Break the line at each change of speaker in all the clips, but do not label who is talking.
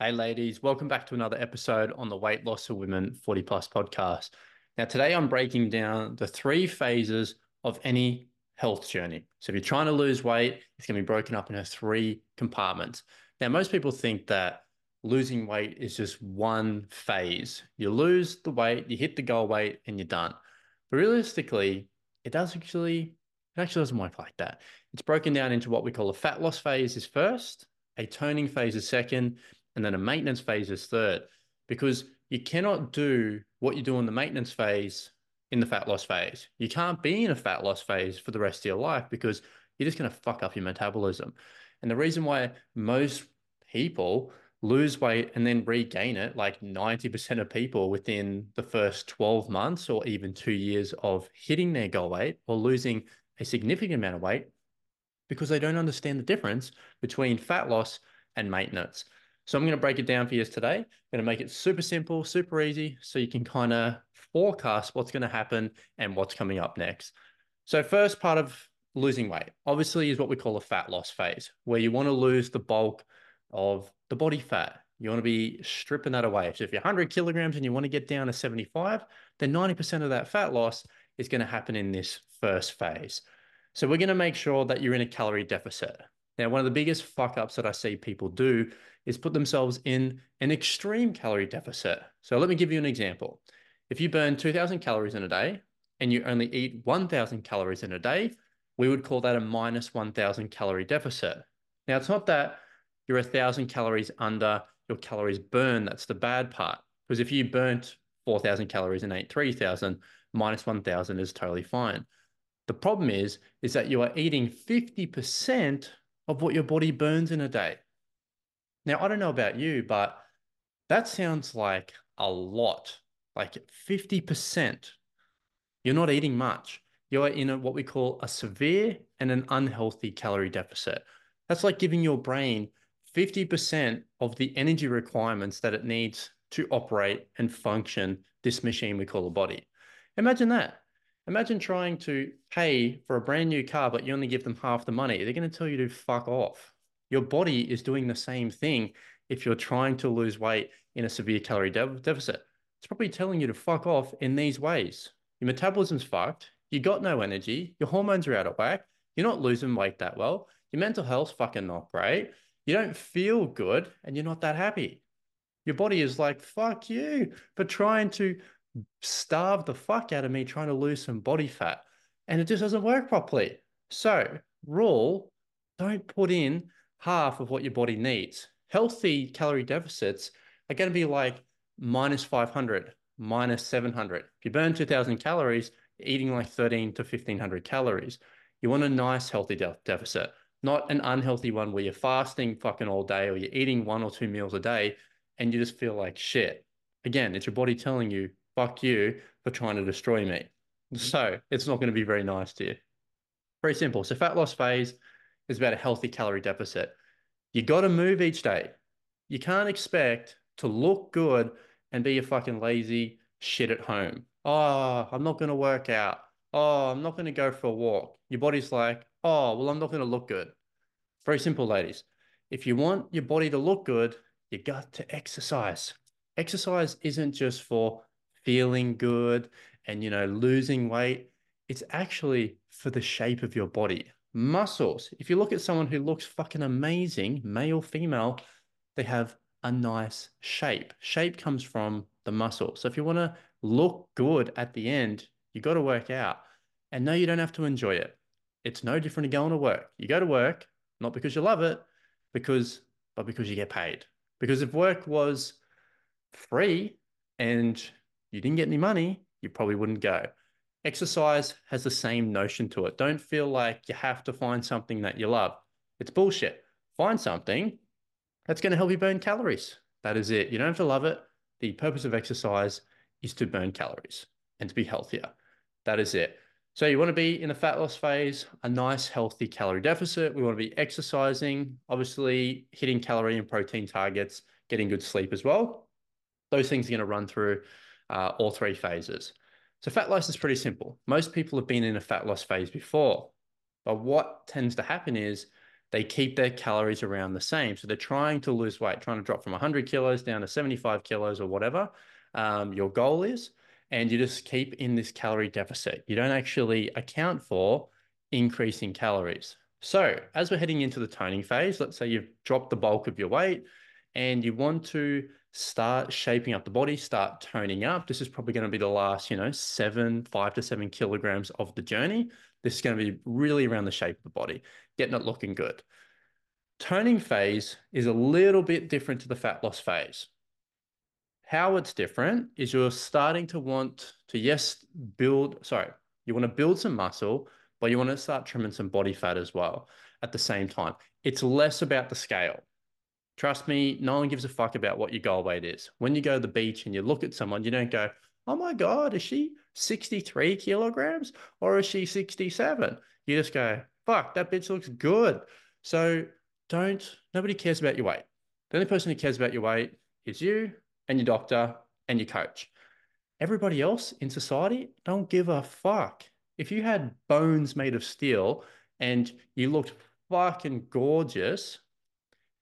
Hey, ladies, welcome back to another episode on the Weight Loss for Women 40 Plus podcast. Now, today I'm breaking down the three phases of any health journey. So, if you're trying to lose weight, it's going to be broken up into three compartments. Now, most people think that losing weight is just one phase. You lose the weight, you hit the goal weight, and you're done. But realistically, it does actually it actually doesn't work like that. It's broken down into what we call a fat loss phase is first, a toning phase is second, and then a maintenance phase is third because you cannot do what you do in the maintenance phase in the fat loss phase. You can't be in a fat loss phase for the rest of your life because you're just going to fuck up your metabolism. And the reason why most people lose weight and then regain it, like 90% of people within the first 12 months or even two years of hitting their goal weight or losing a significant amount of weight, because they don't understand the difference between fat loss and maintenance. So I'm going to break it down for you today. I'm going to make it super simple, super easy, so you can kind of forecast what's going to happen and what's coming up next. So first part of losing weight, obviously, is what we call a fat loss phase, where you want to lose the bulk of the body fat. You want to be stripping that away. So if you're 100 kilograms and you want to get down to 75, then 90% of that fat loss is going to happen in this first phase. So we're going to make sure that you're in a calorie deficit. Now, one of the biggest fuck ups that I see people do is put themselves in an extreme calorie deficit. So let me give you an example. If you burn 2000 calories in a day and you only eat 1000 calories in a day, we would call that a minus 1000 calorie deficit. Now, it's not that you're a thousand calories under your calories burned. That's the bad part. Because if you burnt 4,000 calories and ate 3,000, minus 1,000 is totally fine. The problem is, is that you are eating 50% of what your body burns in a day. Now, I don't know about you, but that sounds like a lot, like 50%. You're not eating much. You're in a, what we call a severe and an unhealthy calorie deficit. That's like giving your brain 50% of the energy requirements that it needs to operate and function this machine we call a body. Imagine that. Imagine trying to pay for a brand new car, but you only give them half the money. They're going to tell you to fuck off. Your body is doing the same thing if you're trying to lose weight in a severe calorie de deficit. It's probably telling you to fuck off in these ways. Your metabolism's fucked. You got no energy. Your hormones are out of whack. You're not losing weight that well. Your mental health's fucking not great. You don't feel good and you're not that happy. Your body is like, fuck you for trying to starve the fuck out of me trying to lose some body fat. And it just doesn't work properly. So, rule don't put in half of what your body needs. Healthy calorie deficits are going to be like minus 500, minus 700. If you burn 2000 calories, you're eating like 13 to 1500 calories. You want a nice healthy de deficit, not an unhealthy one where you're fasting fucking all day or you're eating one or two meals a day and you just feel like shit. Again, it's your body telling you fuck you for trying to destroy me. Mm-hmm. So it's not going to be very nice to you. Very simple. So fat loss phase is about a healthy calorie deficit. You got to move each day. You can't expect to look good and be a fucking lazy shit at home. Oh, I'm not going to work out. Oh, I'm not going to go for a walk. Your body's like, oh, well, I'm not going to look good. Very simple, ladies. If you want your body to look good, you got to exercise. Exercise isn't just for feeling good and, you know, losing weight. It's actually for the shape of your body. Muscles. If you look at someone who looks fucking amazing, male, or female, they have a nice shape. Shape comes from the muscle. So if you want to look good at the end, you got to work out. And no, you don't have to enjoy it. It's no different to going to work. You go to work not because you love it, because but because you get paid. Because if work was free and you didn't get any money, you probably wouldn't go. Exercise has the same notion to it. Don't feel like you have to find something that you love. It's bullshit. Find something that's going to help you burn calories. That is it. You don't have to love it. The purpose of exercise is to burn calories and to be healthier. That is it. So you want to be in the fat loss phase, a nice healthy calorie deficit. We want to be exercising, obviously hitting calorie and protein targets, getting good sleep as well. Those things are going to run through uh, all three phases. So fat loss is pretty simple. Most people have been in a fat loss phase before, but what tends to happen is they keep their calories around the same. So they're trying to lose weight, trying to drop from 100 kilos down to 75 kilos or whatever um, your goal is. And you just keep in this calorie deficit. You don't actually account for increasing calories. So as we're heading into the toning phase, let's say you've dropped the bulk of your weight and you want to start shaping up the body, start toning up. This is probably going to be the last, you know, seven, five to seven kilograms of the journey. This is going to be really around the shape of the body, getting it looking good. Toning phase is a little bit different to the fat loss phase. How it's different is you're starting to want to, yes, build, sorry, you want to build some muscle, but you want to start trimming some body fat as well at the same time. It's less about the scale. Trust me, no one gives a fuck about what your goal weight is. When you go to the beach and you look at someone, you don't go, oh my God, is she 63 kilograms or is she 67? You just go, fuck, that bitch looks good. So don't, nobody cares about your weight. The only person who cares about your weight is you and your doctor and your coach. Everybody else in society don't give a fuck. If you had bones made of steel and you looked fucking gorgeous,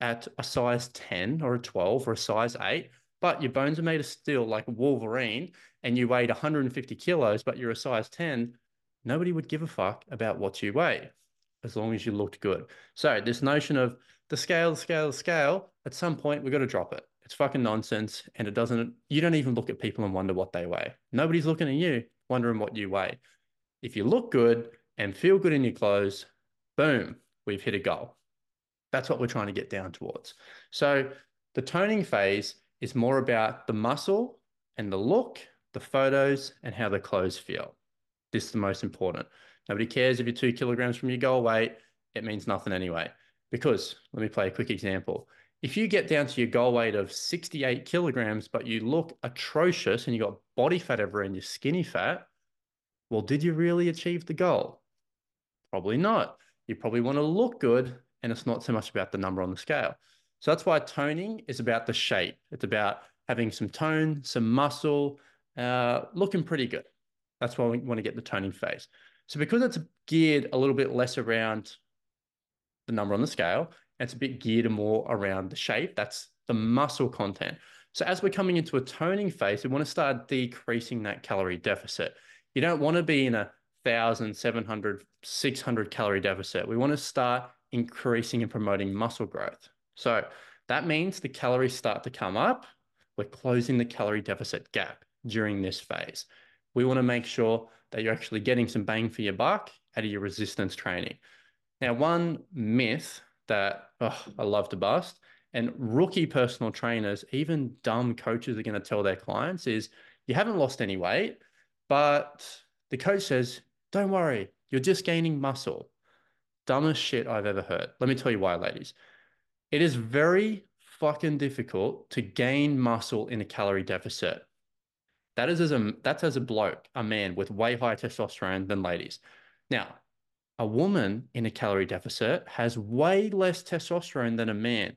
at a size 10 or a 12 or a size 8, but your bones are made of steel like Wolverine and you weighed 150 kilos, but you're a size 10, nobody would give a fuck about what you weigh as long as you looked good. So, this notion of the scale, the scale, the scale, at some point, we've got to drop it. It's fucking nonsense. And it doesn't, you don't even look at people and wonder what they weigh. Nobody's looking at you, wondering what you weigh. If you look good and feel good in your clothes, boom, we've hit a goal. That's what we're trying to get down towards. So the toning phase is more about the muscle and the look, the photos, and how the clothes feel. This is the most important. Nobody cares if you're two kilograms from your goal weight. It means nothing anyway. Because let me play a quick example. If you get down to your goal weight of 68 kilograms, but you look atrocious and you got body fat everywhere and you're skinny fat, well, did you really achieve the goal? Probably not. You probably want to look good and it's not so much about the number on the scale. So that's why toning is about the shape. It's about having some tone, some muscle, uh, looking pretty good. That's why we want to get the toning phase. So because it's geared a little bit less around the number on the scale, it's a bit geared more around the shape. That's the muscle content. So as we're coming into a toning phase, we want to start decreasing that calorie deficit. You don't want to be in a 1,700, 600 calorie deficit. We want to start increasing and promoting muscle growth. So that means the calories start to come up. We're closing the calorie deficit gap during this phase. We want to make sure that you're actually getting some bang for your buck out of your resistance training. Now, one myth that oh, I love to bust, and rookie personal trainers, even dumb coaches are going to tell their clients is you haven't lost any weight, but the coach says, don't worry, you're just gaining muscle dumbest shit I've ever heard. Let me tell you why, ladies. It is very fucking difficult to gain muscle in a calorie deficit. That is as a that's as a bloke, a man with way higher testosterone than ladies. Now, a woman in a calorie deficit has way less testosterone than a man.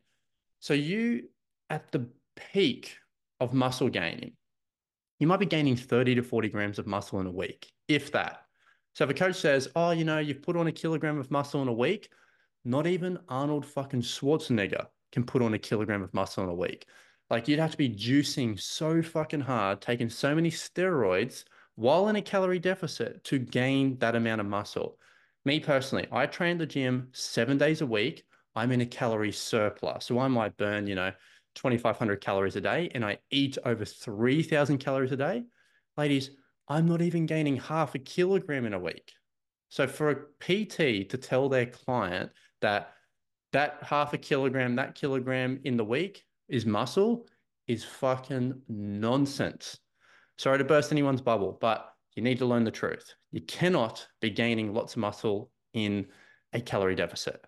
So you at the peak of muscle gaining, you might be gaining 30 to 40 grams of muscle in a week, if that. So if a coach says, oh, you know, you've put on a kilogram of muscle in a week, not even Arnold fucking Schwarzenegger can put on a kilogram of muscle in a week. Like you'd have to be juicing so fucking hard, taking so many steroids while in a calorie deficit to gain that amount of muscle. Me personally, I train the gym seven days a week. I'm in a calorie surplus. So I might burn, you know, 2,500 calories a day and I eat over 3,000 calories a day. Ladies, I'm not even gaining half a kilogram in a week. So for a PT to tell their client that that half a kilogram, that kilogram in the week is muscle is fucking nonsense. Sorry to burst anyone's bubble, but you need to learn the truth. You cannot be gaining lots of muscle in a calorie deficit.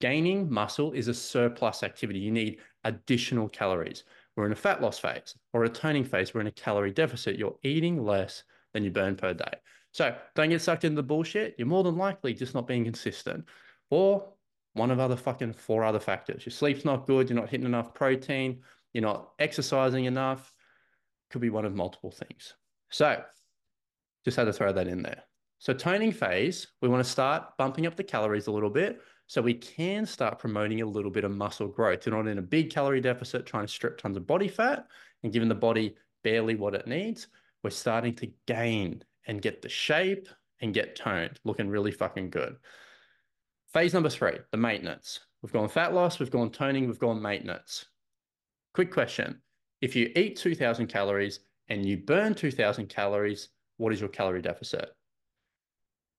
Gaining muscle is a surplus activity. You need additional calories. We're in a fat loss phase or a toning phase. We're in a calorie deficit. You're eating less than you burn per day. So don't get sucked into the bullshit. You're more than likely just not being consistent or one of other fucking four other factors. Your sleep's not good. You're not hitting enough protein. You're not exercising enough. Could be one of multiple things. So just had to throw that in there. So toning phase, we want to start bumping up the calories a little bit, So we can start promoting a little bit of muscle growth. You're not in a big calorie deficit trying to strip tons of body fat and giving the body barely what it needs. We're starting to gain and get the shape and get toned, looking really fucking good. Phase number three, the maintenance. We've gone fat loss, we've gone toning, we've gone maintenance. Quick question. If you eat 2000 calories and you burn 2000 calories, what is your calorie deficit?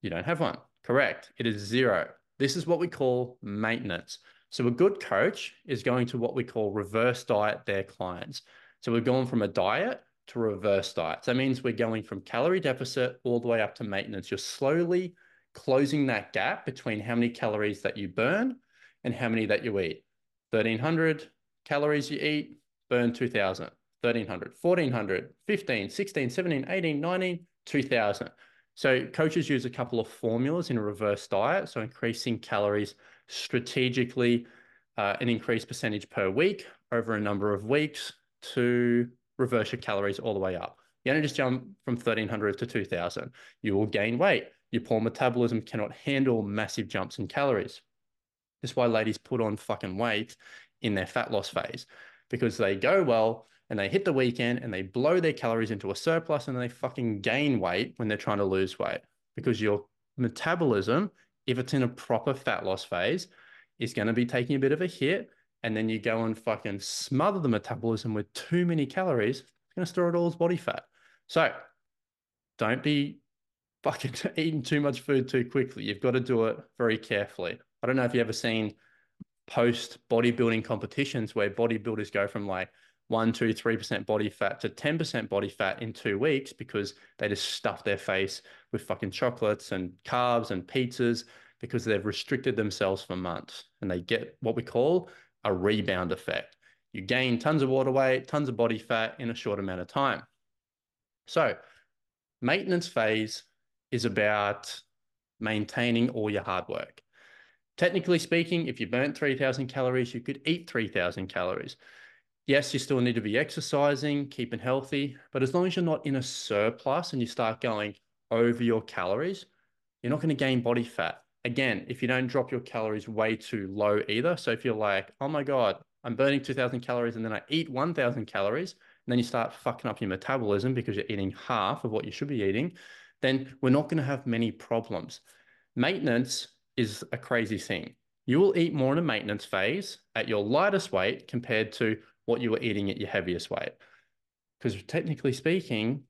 You don't have one. Correct. It is zero. This is what we call maintenance. So a good coach is going to what we call reverse diet their clients. So we're going from a diet to reverse diet. So that means we're going from calorie deficit all the way up to maintenance. You're slowly closing that gap between how many calories that you burn and how many that you eat. 1300 calories you eat, burn 2000. 1300, 1400, 15, 16, 17, 18, 19, 2000. So coaches use a couple of formulas in a reverse diet. So increasing calories strategically, uh, an increased percentage per week over a number of weeks to reverse your calories all the way up. You don't just jump from 1300 to 2000. You will gain weight. Your poor metabolism cannot handle massive jumps in calories. That's why ladies put on fucking weight in their fat loss phase because they go well and they hit the weekend and they blow their calories into a surplus and they fucking gain weight when they're trying to lose weight because your metabolism, if it's in a proper fat loss phase, is going to be taking a bit of a hit. And then you go and fucking smother the metabolism with too many calories, it's going to store it all as body fat. So don't be fucking eating too much food too quickly. You've got to do it very carefully. I don't know if you've ever seen post bodybuilding competitions where bodybuilders go from like one, two, three percent body fat to 10% body fat in two weeks because they just stuff their face with fucking chocolates and carbs and pizzas because they've restricted themselves for months and they get what we call a rebound effect. You gain tons of water weight, tons of body fat in a short amount of time. So, maintenance phase is about maintaining all your hard work. Technically speaking, if you burnt 3,000 calories, you could eat 3,000 calories yes, you still need to be exercising, keeping healthy, but as long as you're not in a surplus and you start going over your calories, you're not going to gain body fat. Again, if you don't drop your calories way too low either. So if you're like, oh my God, I'm burning 2000 calories and then I eat 1000 calories, and then you start fucking up your metabolism because you're eating half of what you should be eating, then we're not going to have many problems. Maintenance is a crazy thing. You will eat more in a maintenance phase at your lightest weight compared to what you were eating at your heaviest weight. Because technically speaking,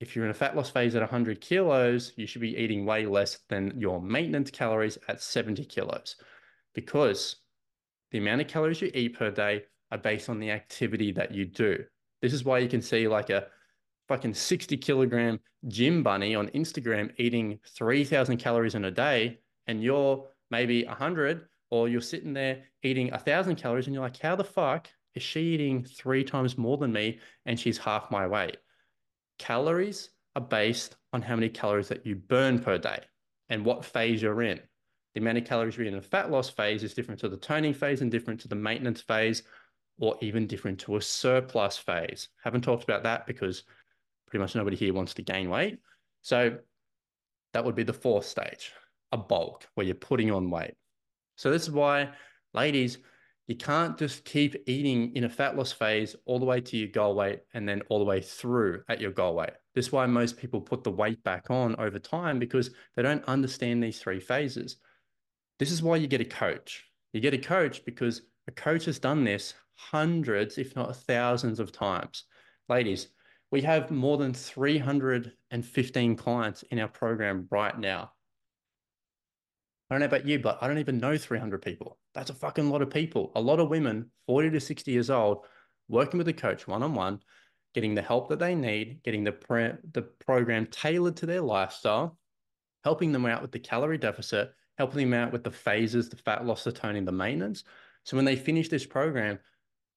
if you're in a fat loss phase at 100 kilos, you should be eating way less than your maintenance calories at 70 kilos because the amount of calories you eat per day are based on the activity that you do. This is why you can see like a fucking 60 kilogram gym bunny on Instagram eating 3,000 calories in a day, and you're maybe 100, or you're sitting there eating 1,000 calories, and you're like, how the fuck is she eating three times more than me and she's half my weight? Calories are based on how many calories that you burn per day and what phase you're in. The amount of calories you're in a fat loss phase is different to the toning phase and different to the maintenance phase, or even different to a surplus phase. Haven't talked about that because pretty much nobody here wants to gain weight. So that would be the fourth stage, a bulk where you're putting on weight. So this is why, ladies, you can't just keep eating in a fat loss phase all the way to your goal weight and then all the way through at your goal weight. This is why most people put the weight back on over time because they don't understand these three phases. This is why you get a coach. You get a coach because a coach has done this hundreds, if not thousands of times. Ladies, we have more than 315 clients in our program right now. I don't know about you, but I don't even know 300 people. That's a fucking lot of people. A lot of women, 40 to 60 years old, working with a coach one on one, getting the help that they need, getting the, pre- the program tailored to their lifestyle, helping them out with the calorie deficit, helping them out with the phases, the fat loss, the toning, the maintenance. So when they finish this program,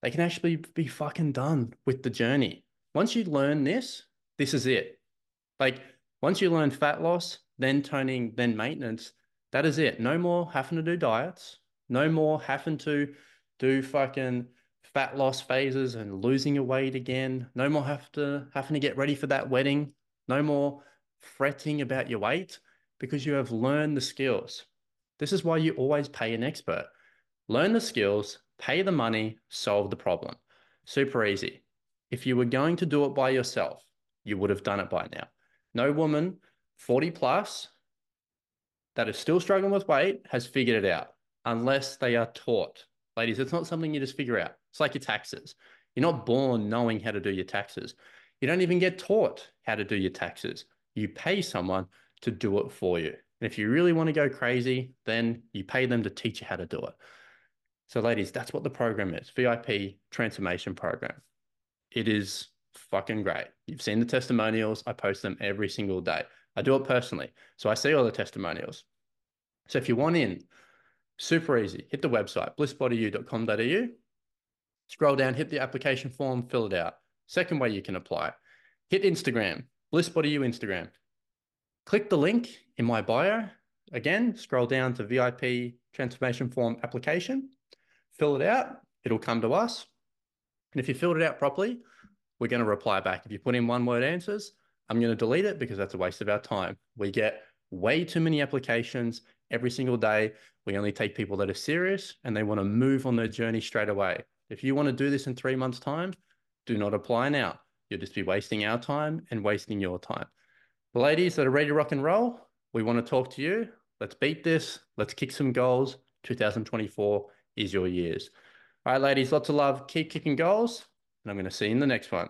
they can actually be fucking done with the journey. Once you learn this, this is it. Like once you learn fat loss, then toning, then maintenance, that is it. No more having to do diets. No more having to do fucking fat loss phases and losing your weight again. No more have to having to get ready for that wedding. No more fretting about your weight because you have learned the skills. This is why you always pay an expert. Learn the skills, pay the money, solve the problem. Super easy. If you were going to do it by yourself, you would have done it by now. No woman 40 plus that is still struggling with weight has figured it out unless they are taught. Ladies, it's not something you just figure out. It's like your taxes. You're not born knowing how to do your taxes. You don't even get taught how to do your taxes. You pay someone to do it for you. And if you really want to go crazy, then you pay them to teach you how to do it. So, ladies, that's what the program is VIP Transformation Program. It is fucking great. You've seen the testimonials. I post them every single day. I do it personally. So I see all the testimonials. So if you want in, super easy. Hit the website, blissbodyu.com.au. Scroll down, hit the application form, fill it out. Second way you can apply, hit Instagram, blissbodyu Instagram. Click the link in my bio. Again, scroll down to VIP transformation form application, fill it out. It'll come to us. And if you filled it out properly, we're going to reply back. If you put in one word answers, I'm going to delete it because that's a waste of our time. We get way too many applications every single day. We only take people that are serious and they want to move on their journey straight away. If you want to do this in three months' time, do not apply now. You'll just be wasting our time and wasting your time. The ladies that are ready to rock and roll, we want to talk to you. Let's beat this. Let's kick some goals. 2024 is your years. All right, ladies, lots of love. Keep kicking goals, and I'm going to see you in the next one.